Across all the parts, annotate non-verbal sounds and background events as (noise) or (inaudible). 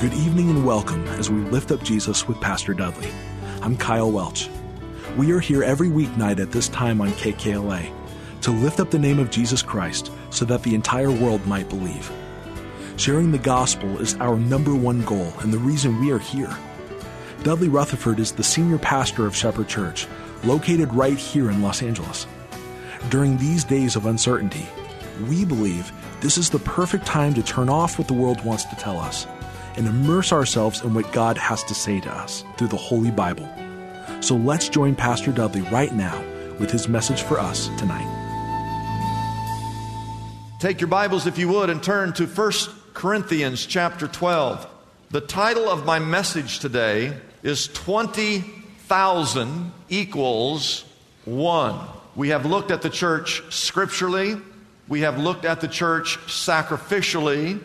Good evening and welcome as we lift up Jesus with Pastor Dudley. I'm Kyle Welch. We are here every weeknight at this time on KKLA to lift up the name of Jesus Christ so that the entire world might believe. Sharing the gospel is our number one goal and the reason we are here. Dudley Rutherford is the senior pastor of Shepherd Church, located right here in Los Angeles. During these days of uncertainty, we believe this is the perfect time to turn off what the world wants to tell us and immerse ourselves in what God has to say to us through the Holy Bible. So let's join Pastor Dudley right now with his message for us tonight. Take your Bibles, if you would, and turn to 1 Corinthians chapter 12. The title of my message today is 20,000 equals 1. We have looked at the church scripturally, we have looked at the church sacrificially,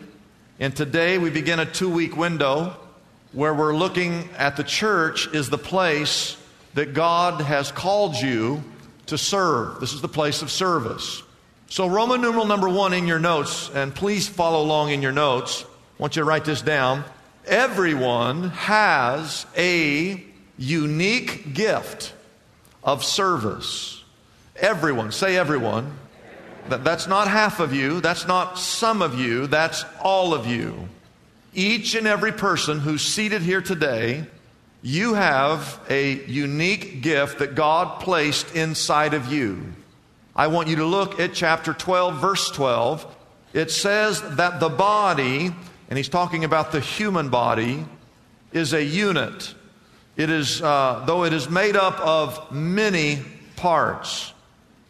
and today we begin a two week window where we're looking at the church is the place that God has called you to serve. This is the place of service. So, Roman numeral number one in your notes, and please follow along in your notes. I want you to write this down. Everyone has a unique gift of service. Everyone, say everyone. That, that's not half of you, that's not some of you, that's all of you. Each and every person who's seated here today, you have a unique gift that God placed inside of you. I want you to look at chapter 12, verse 12. It says that the body, and he's talking about the human body, is a unit. It is, uh, though it is made up of many parts.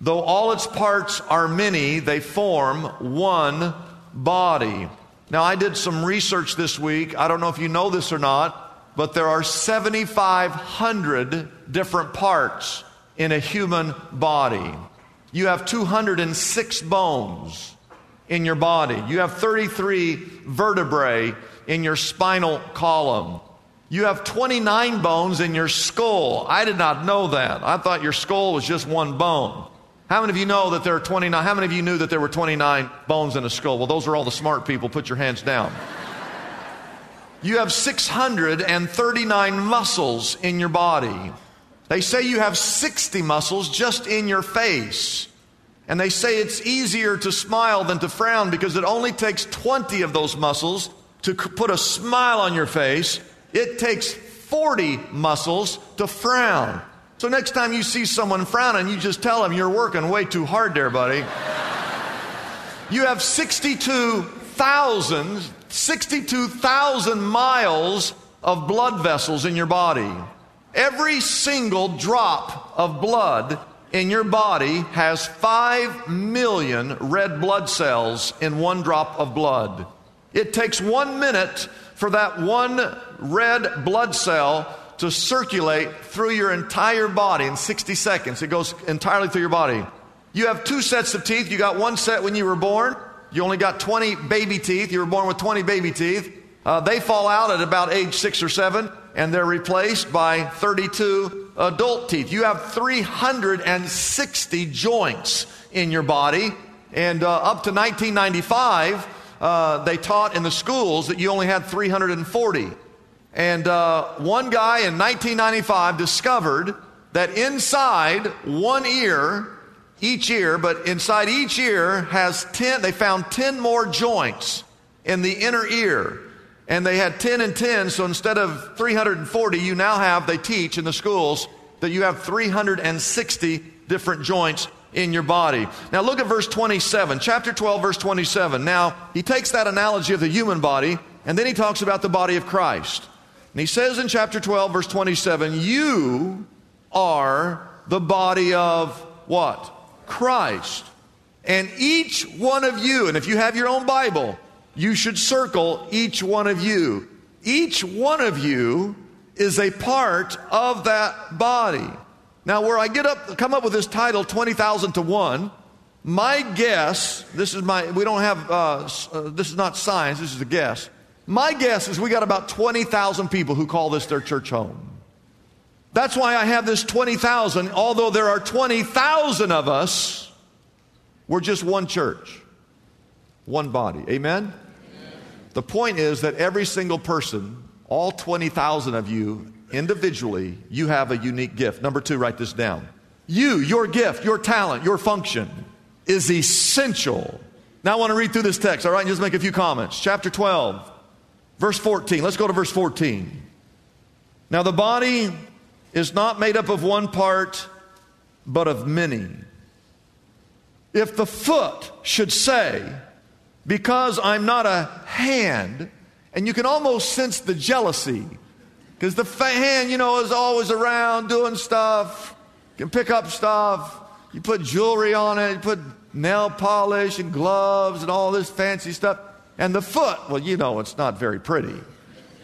Though all its parts are many, they form one body. Now, I did some research this week. I don't know if you know this or not, but there are 7,500 different parts in a human body. You have 206 bones in your body. You have 33 vertebrae in your spinal column. You have 29 bones in your skull. I did not know that. I thought your skull was just one bone. How many of you know that there are 29? How many of you knew that there were 29 bones in a skull? Well, those are all the smart people. Put your hands down. You have 639 muscles in your body. They say you have 60 muscles just in your face. And they say it's easier to smile than to frown because it only takes 20 of those muscles to put a smile on your face. It takes 40 muscles to frown. So next time you see someone frowning, you just tell them you're working way too hard there, buddy. you have 62,000, 62,000 miles of blood vessels in your body. Every single drop of blood in your body has 5 million red blood cells in one drop of blood. It takes one minute for that one red blood cell to circulate through your entire body in 60 seconds. It goes entirely through your body. You have two sets of teeth. You got one set when you were born. You only got 20 baby teeth. You were born with 20 baby teeth. Uh, they fall out at about age six or seven, and they're replaced by 32 adult teeth. You have 360 joints in your body, and uh, up to 1995, uh, they taught in the schools that you only had 340. And uh, one guy in 1995 discovered that inside one ear, each ear, but inside each ear has 10, they found 10 more joints in the inner ear. And they had 10 and 10, so instead of 340, you now have, they teach in the schools, that you have 360 different joints in your body. Now look at verse 27, chapter 12, verse 27. Now, he takes that analogy of the human body, and then he talks about the body of Christ. And he says in chapter 12, verse 27, You are the body of what? Christ. And each one of you, and if you have your own Bible, you should circle each one of you. Each one of you is a part of that body. Now, where I get up, come up with this title, 20,000 to 1, my guess, this is my, we don't have, uh, uh, this is not science, this is a guess. My guess is we got about 20,000 people who call this their church home. That's why I have this 20,000, although there are 20,000 of us, we're just one church, one body. Amen? Amen? The point is that every single person, all 20,000 of you individually, you have a unique gift. Number two, write this down. You, your gift, your talent, your function is essential. Now I want to read through this text, all right, and just make a few comments. Chapter 12, verse 14. Let's go to verse 14. Now the body is not made up of one part, but of many. If the foot should say, Because I'm not a hand, and you can almost sense the jealousy, because the hand, you know, is always around doing stuff, can pick up stuff. You put jewelry on it, you put nail polish and gloves and all this fancy stuff. And the foot, well, you know, it's not very pretty.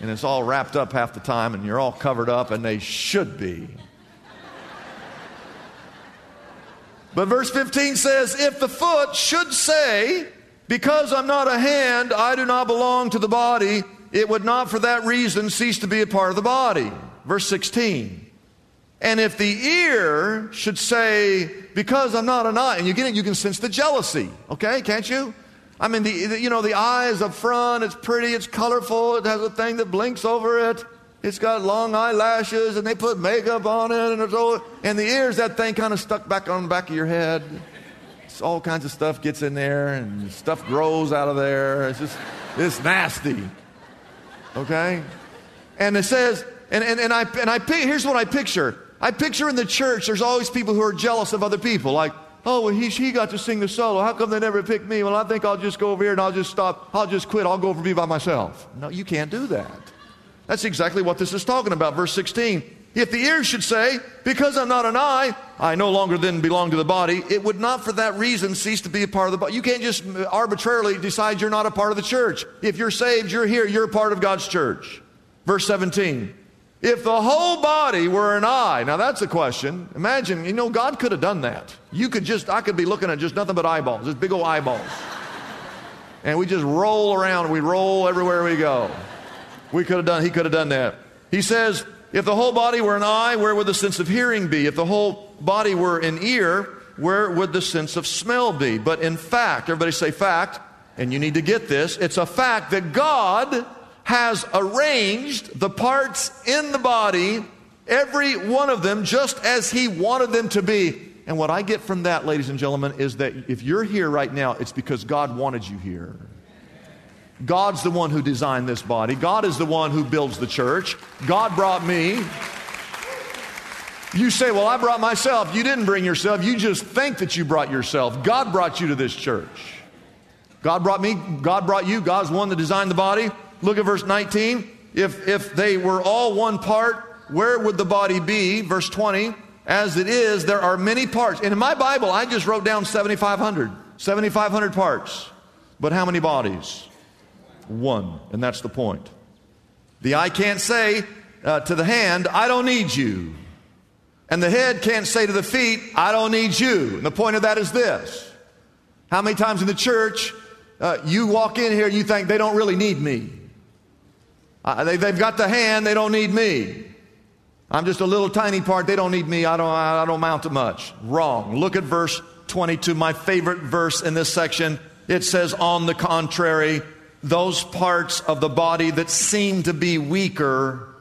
And it's all wrapped up half the time, and you're all covered up, and they should be. But verse 15 says, If the foot should say, Because I'm not a hand, I do not belong to the body, it would not for that reason cease to be a part of the body. Verse 16. And if the ear should say, Because I'm not an eye, and you get it, you can sense the jealousy, okay, can't you? I mean, the, the, you know, the eye is up front, it's pretty, it's colorful, it has a thing that blinks over it. It's got long eyelashes and they put makeup on it and it's all, and the ears, that thing kind of stuck back on the back of your head. It's all kinds of stuff gets in there and stuff grows out of there. It's just, it's nasty. Okay? And it says, and, and, and I, and I, here's what I picture. I picture in the church, there's always people who are jealous of other people. Like, oh, well, he, he got to sing the solo. How come they never picked me? Well, I think I'll just go over here and I'll just stop. I'll just quit. I'll go over be by myself. No, you can't do that. That's exactly what this is talking about. Verse 16. If the ear should say, Because I'm not an eye, I no longer then belong to the body, it would not for that reason cease to be a part of the body. You can't just arbitrarily decide you're not a part of the church. If you're saved, you're here, you're part of God's church. Verse 17. If the whole body were an eye, now that's a question. Imagine, you know, God could have done that. You could just, I could be looking at just nothing but eyeballs, just big old eyeballs. and we just roll around, we roll everywhere we go. We could have done, he could have done that. He says, if the whole body were an eye, where would the sense of hearing be? If the whole body were an ear, where would the sense of smell be? But in fact, everybody say fact, and you need to get this, it's a fact that God has arranged the parts in the body, every one of them, just as He wanted them to be. And what I get from that, ladies and gentlemen, is that if you're here right now, it's because God wanted you here. God's the one who designed this body. God is the one who builds the church. God brought me. You say, Well, I brought myself. You didn't bring yourself. You just think that you brought yourself. God brought you to this church. God brought me. God brought you. God's the one that designed the body. Look at verse 19. If, if they were all one part, where would the body be? Verse 20. As it is, there are many parts. And in my Bible, I just wrote down 7,500. 7,500 parts. But how many bodies? one. And that's the point. The eye can't say uh, to the hand, I don't need you. And the head can't say to the feet, I don't need you. And the point of that is this How many times in the church uh, you walk in here and you think they don't really need me? Uh, they, have got the hand, they don't need me. I'm just a little tiny part, they don't need me, I don't, I don't amount to much. Wrong. Look at verse 22, my favorite verse in this section. It says, On the contrary, those parts of the body that seem to be weaker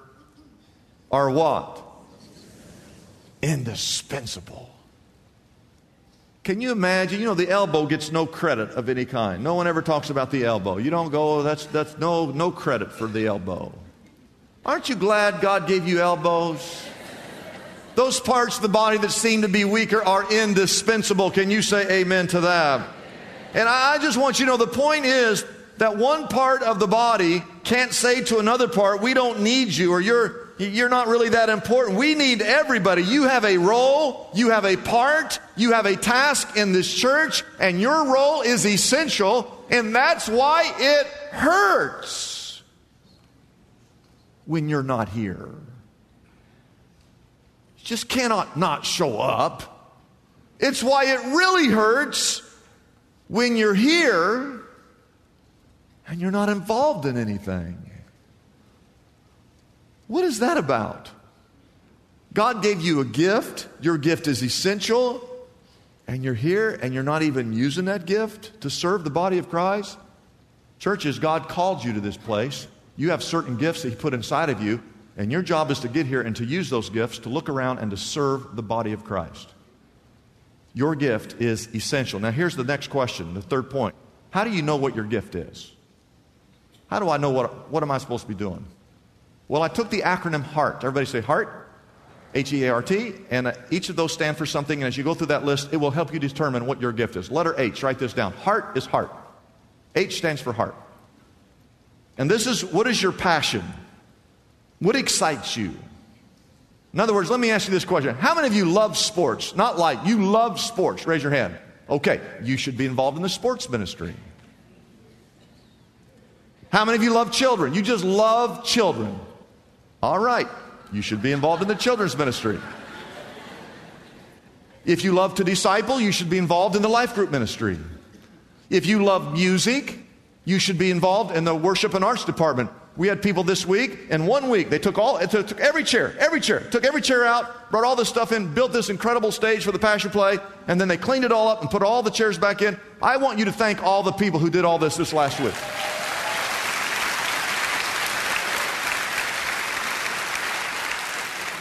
are what? Indispensable. Can you imagine? You know, the elbow gets no credit of any kind. No one ever talks about the elbow. You don't go, oh, that's, that's no, no credit for the elbow. Aren't you glad God gave you elbows? Those parts of the body that seem to be weaker are indispensable. Can you say amen to that? And I just want you to know the point is that one part of the body can't say to another part, we don't need you, or you're, you're not really that important. We need everybody. You have a role, you have a part, you have a task in this church, and your role is essential, and that's why it hurts when you're not here. You just cannot not show up. It's why it really hurts when you're here and you're not involved in anything. What is that about? God gave you a gift, your gift is essential, and you're here and you're not even using that gift to serve the body of Christ? Churches, God called you to this place. You have certain gifts that He put inside of you, and your job is to get here and to use those gifts to look around and to serve the body of Christ. Your gift is essential. Now, here's the next question, the third point. How do you know what your gift is? How do I know what, what am I supposed to be doing? Well, I took the acronym HEART. Everybody say HEART? H E A R T. And uh, each of those stand for something. And as you go through that list, it will help you determine what your gift is. Letter H, write this down. Heart is heart. H stands for heart. And this is what is your passion? What excites you? In other words, let me ask you this question How many of you love sports? Not like, you love sports. Raise your hand. Okay, you should be involved in the sports ministry. How many of you love children? You just love children. All right, you should be involved in the children's ministry. If you love to disciple, you should be involved in the life group ministry. If you love music, you should be involved in the worship and arts department. We had people this week, and one week they took all, it took every chair, every chair, took every chair out, brought all this stuff in, built this incredible stage for the Passion Play, and then they cleaned it all up and put all the chairs back in. I want you to thank all the people who did all this this last week.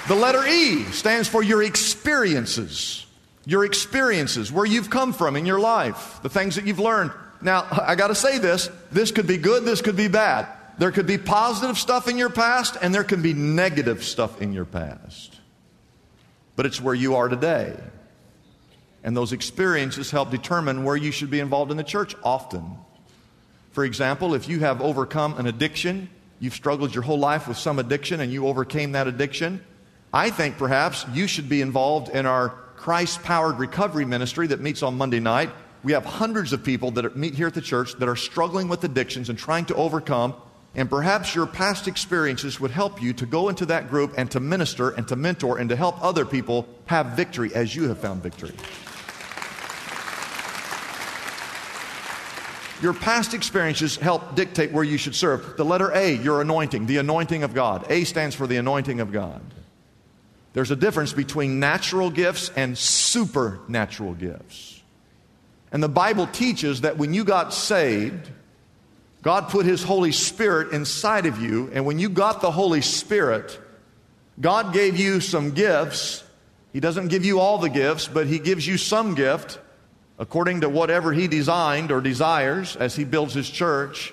The letter E stands for your experiences. Your experiences, where you've come from in your life, the things that you've learned. Now, I got to say this this could be good, this could be bad. There could be positive stuff in your past, and there can be negative stuff in your past. But it's where you are today. And those experiences help determine where you should be involved in the church often. For example, if you have overcome an addiction, you've struggled your whole life with some addiction, and you overcame that addiction, I think perhaps you should be involved in our Christ powered recovery ministry that meets on Monday night. We have hundreds of people that meet here at the church that are struggling with addictions and trying to overcome. And perhaps your past experiences would help you to go into that group and to minister and to mentor and to help other people have victory as you have found victory. Your past experiences help dictate where you should serve. The letter A, your anointing, the anointing of God. A stands for the anointing of God. There's a difference between natural gifts and supernatural gifts. And the Bible teaches that when you got saved, God put His Holy Spirit inside of you. And when you got the Holy Spirit, God gave you some gifts. He doesn't give you all the gifts, but He gives you some gift according to whatever He designed or desires as He builds His church.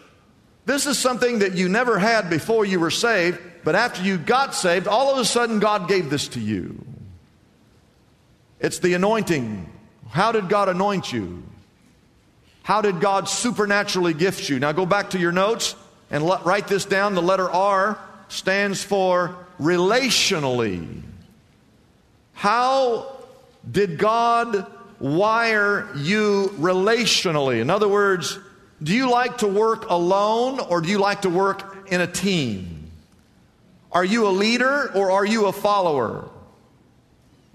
This is something that you never had before you were saved, but after you got saved, all of a sudden God gave this to you. It's the anointing. How did God anoint you? How did God supernaturally gift you? Now go back to your notes and let, write this down. The letter R stands for relationally. How did God wire you relationally? In other words, do you like to work alone or do you like to work in a team? Are you a leader or are you a follower?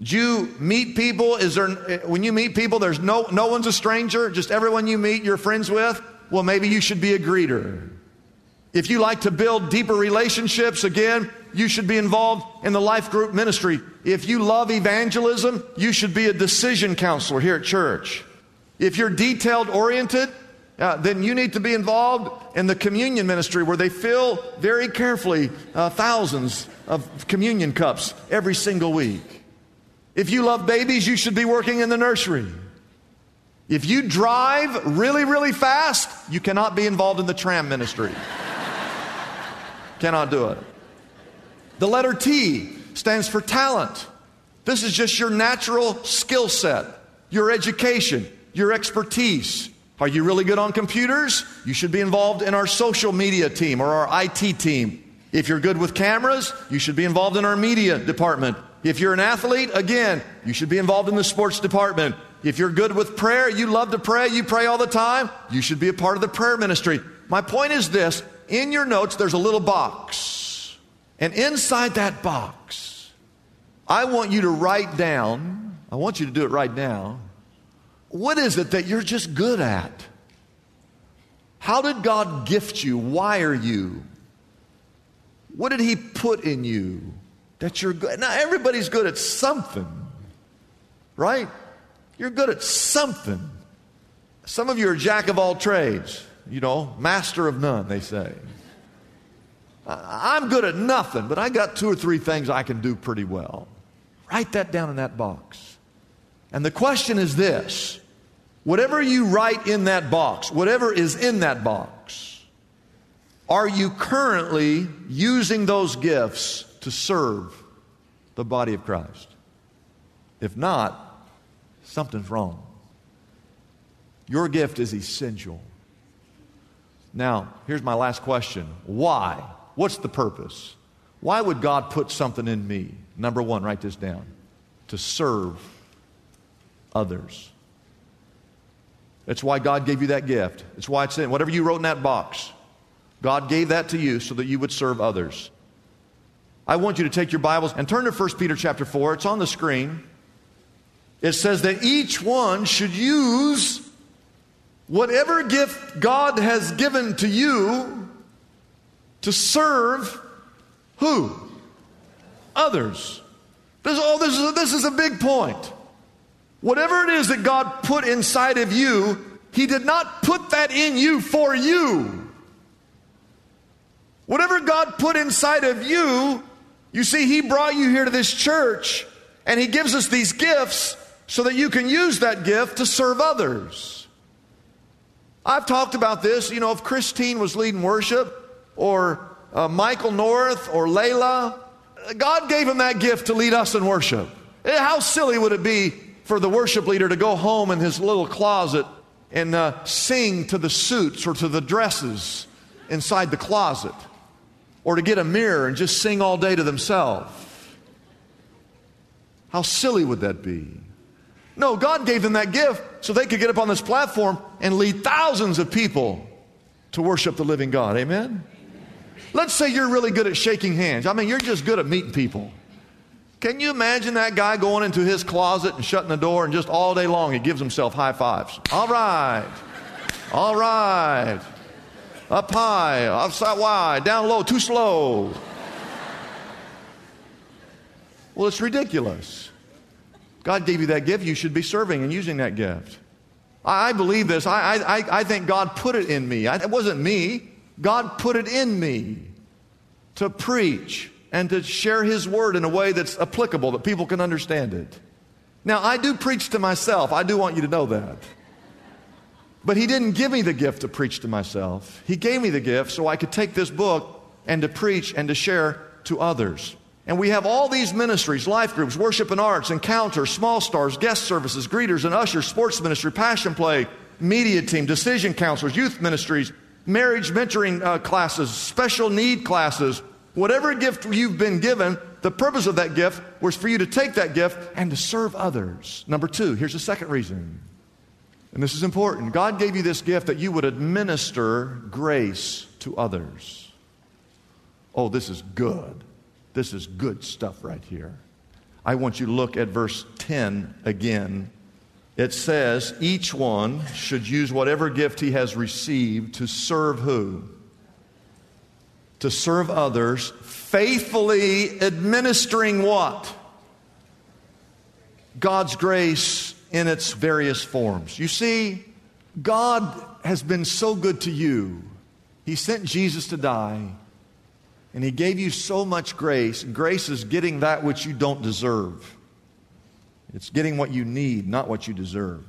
Do you meet people? Is there, eh, when you meet people, there's no, no one's a stranger, just everyone you meet you're friends with? Well, maybe you should be a greeter. If you like to build deeper relationships, again, you should be involved in the life group ministry. If you love evangelism, you should be a decision counselor here at church. If you're detailed oriented, uh, then you need to be involved in the communion ministry where they fill very carefully uh, thousands of communion cups every single week. If you love babies, you should be working in the nursery. If you drive really, really fast, you cannot be involved in the tram ministry. (laughs) cannot do it. The letter T stands for talent. This is just your natural skill set, your education, your expertise, are you really good on computers? You should be involved in our social media team or our IT team. If you're good with cameras, you should be involved in our media department. If you're an athlete, again, you should be involved in the sports department. If you're good with prayer, you love to pray, you pray all the time, you should be a part of the prayer ministry. My point is this in your notes, there's a little box. And inside that box, I want you to write down, I want you to do it right now. What is it that you're just good at? How did God gift you, wire you? What did He put in you that you're good? Now, everybody's good at something, right? You're good at something. Some of you are jack of all trades, you know, master of none, they say. I'm good at nothing, but I got two or three things I can do pretty well. Write that down in that box. And the question is this whatever you write in that box, whatever is in that box, are you currently using those gifts to serve the body of Christ? If not, something's wrong. Your gift is essential. Now, here's my last question why? What's the purpose? Why would God put something in me? Number one, write this down to serve others. That's why God gave you that gift. It's why it's in whatever you wrote in that box. God gave that to you so that you would serve others. I want you to take your Bibles and turn to 1 Peter chapter 4. It's on the screen. It says that each one should use whatever gift God has given to you to serve who? Others. This, oh, this, is, this is a big point. Whatever it is that God put inside of you, He did not put that in you for you. Whatever God put inside of you, you see, He brought you here to this church and He gives us these gifts so that you can use that gift to serve others. I've talked about this. You know, if Christine was leading worship, or uh, Michael North, or Layla, God gave him that gift to lead us in worship. Eh, how silly would it be for the worship leader to go home in his little closet and uh, sing to the suits or to the dresses inside the closet? Or to get a mirror and just sing all day to themselves? How silly would that be? No, God gave them that gift so they could get up on this platform and lead thousands of people to worship the living God. Amen? Let's say you're really good at shaking hands. I mean, you're just good at meeting people. Can you imagine that guy going into his closet and shutting the door and just all day long he gives himself high fives? All right. All right. Up high, upside wide, down low, too slow. Well, it's ridiculous. God gave you that gift, you should be serving and using that gift. I, believe this. I, I, I think God put it in me. I, it wasn't me. God put it in me to preach and to share His word in a way that's applicable, that people can understand it. Now, I do preach to myself. I do want you to know that. But He didn't give me the gift to preach to myself. He gave me the gift so I could take this book and to preach and to share to others. And we have all these ministries life groups, worship and arts, encounters, small stars, guest services, greeters and ushers, sports ministry, passion play, media team, decision counselors, youth ministries, marriage mentoring uh, classes, special need classes. Whatever gift you've been given, the purpose of that gift was for you to take that gift and to serve others. Number two, here's the second reason. And this is important. God gave you this gift that you would administer grace to others. Oh, this is good. This is good stuff right here. I want you to look at verse 10 again. It says, each one should use whatever gift he has received to serve who? To serve others, faithfully administering what? God's grace in its various forms. You see, God has been so good to you. He sent Jesus to die. And He gave you so much grace. Grace is getting that which you don't deserve, it's getting what you need, not what you deserve.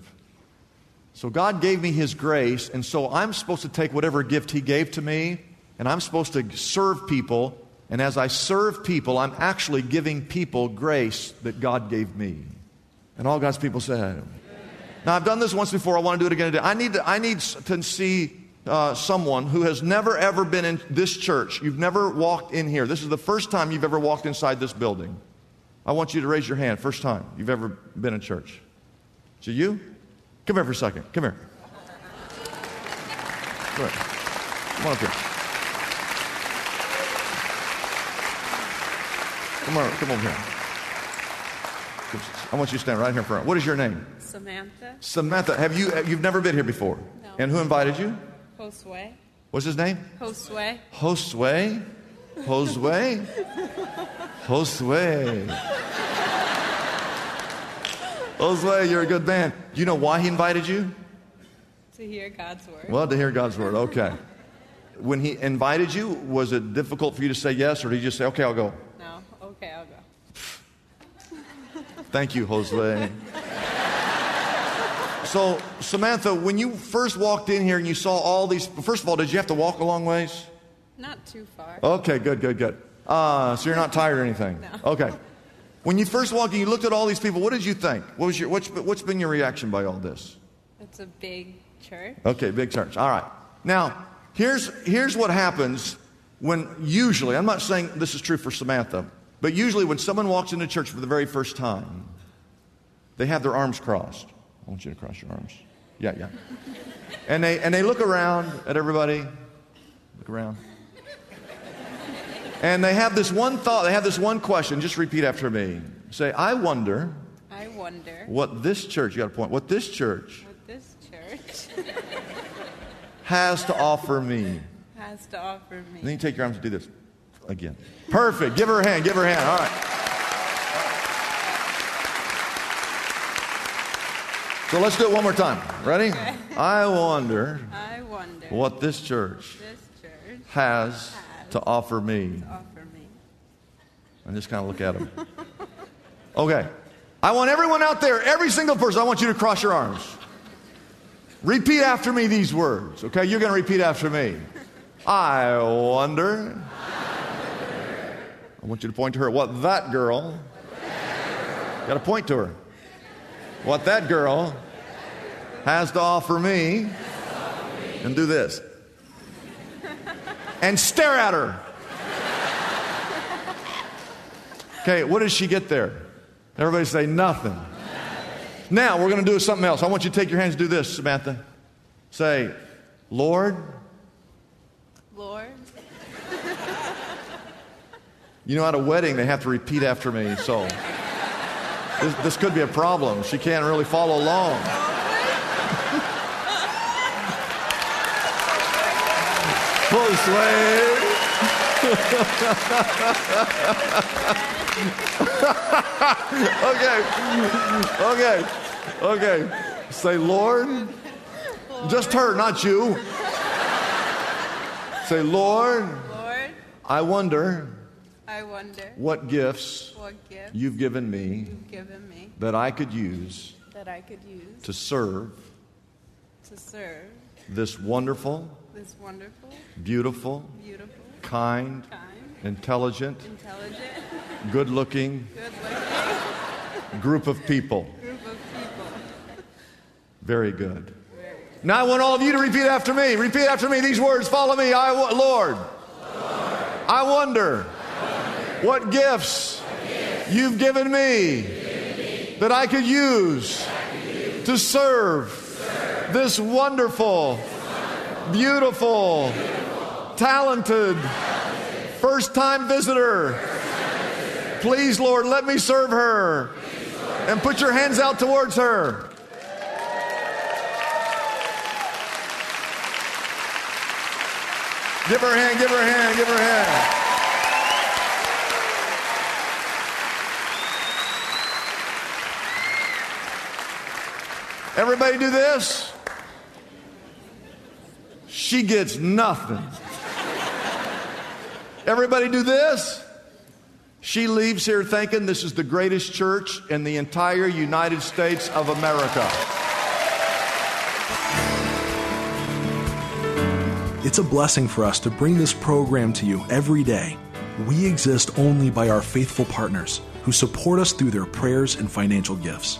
So God gave me His grace, and so I'm supposed to take whatever gift He gave to me, and I'm supposed to serve people. And as I serve people, I'm actually giving people grace that God gave me. And all God's people said, Now, I've done this once before. I want to do it again today. I need to, I need to see uh, someone who has never ever been in this church, you've never walked in here, this is the first time you've ever walked inside this building, I want you to raise your hand. First time you've ever been in church. So you? Come here for a second. Come here. Come here. Come on up here. Come on, come over here. I want you to stand right here in front. What is your name? Samantha Samantha. Have you? You've never been here before. No. And who invited you? Josue. What's his name? Josue. Josue. Josue. Josue. Josue, you're a good man. Do you know why he invited you? To hear God's word. Well, to hear God's word. Okay. When he invited you, was it difficult for you to say yes, or did you just say, okay, I'll go? No. Okay, I'll go. Thank you, Jose. so, Samantha, when you first walked in here and you saw all these, first of all, did you have to walk a long ways? Not too far. Okay, good, good, good. Uh, so you're not tired or anything? No. Okay. When you first walked in, you looked at all these people. What did you think? What was your, what's, what's been your reaction by all this? It's a big church. Okay, big church. All right. Now, here's, here's what happens when usually, I'm not saying this is true for Samantha, but usually when someone walks into church for the very first time, they have their arms crossed. I want you to cross your arms. Yeah, yeah. And they, and they look around at everybody. Look around. And they have this one thought, they have this one question. Just repeat after me. Say, I wonder I wonder what this church, you got a point, what this church what this church has to offer me. has to offer And then me. you take your arms and do this again. Perfect. Give her a hand. Give her a hand. All right. So let's do it one more time. Ready? I wonder I wonder what this church this church has to offer me. offer me. And just kind of look at them. Okay. I want everyone out there, every single person, I want you to cross your arms. Repeat after me these words, okay? You're going to repeat after me. I wonder. I want you to point to her. What that girl. Got to point to her. What that girl has to offer me. And do this. And stare at her. Okay, what does she get there? Everybody say nothing. Now we're going to do something else. I want you to take your hands and do this, Samantha. Say, Lord, Lord, you know at a wedding they have to repeat after me, so this, this could be a problem. She can't really follow along. Close way. (laughs) okay. Okay. Okay. Say, Lord. Just her, not you. Say, Lord, Lord, I wonder I wonder what gifts what gift you've given me you've given me that I could use that I could use to serve to serve this wonderful, this wonderful, beautiful, beautiful, kind, kind, intelligent, intelligent, good looking good-looking group of people. (laughs) group of people. Very good. Now I want all of you to repeat after me. Repeat after me these words. Follow me. I, wa- Lord, I wonder what gifts you've given me that I could use to serve this wonderful, beautiful, talented, first time visitor. Please, Lord, let me serve her. And put your hands out towards her. Give her a hand, give her a hand, give her a hand. Everybody do this. She gets nothing. Everybody do this. She leaves here thinking this is the greatest church in the entire United States of America. It's a blessing for us to bring this program to you every day. We exist only by our faithful partners who support us through their prayers and financial gifts.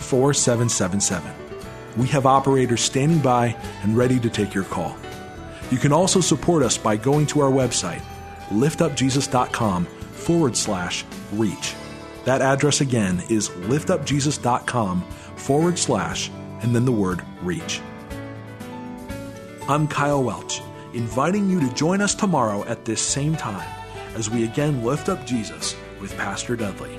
4777. We have operators standing by and ready to take your call. You can also support us by going to our website, liftupjesus.com forward slash reach. That address again is liftupjesus.com forward slash and then the word reach. I'm Kyle Welch, inviting you to join us tomorrow at this same time as we again lift up Jesus with Pastor Dudley.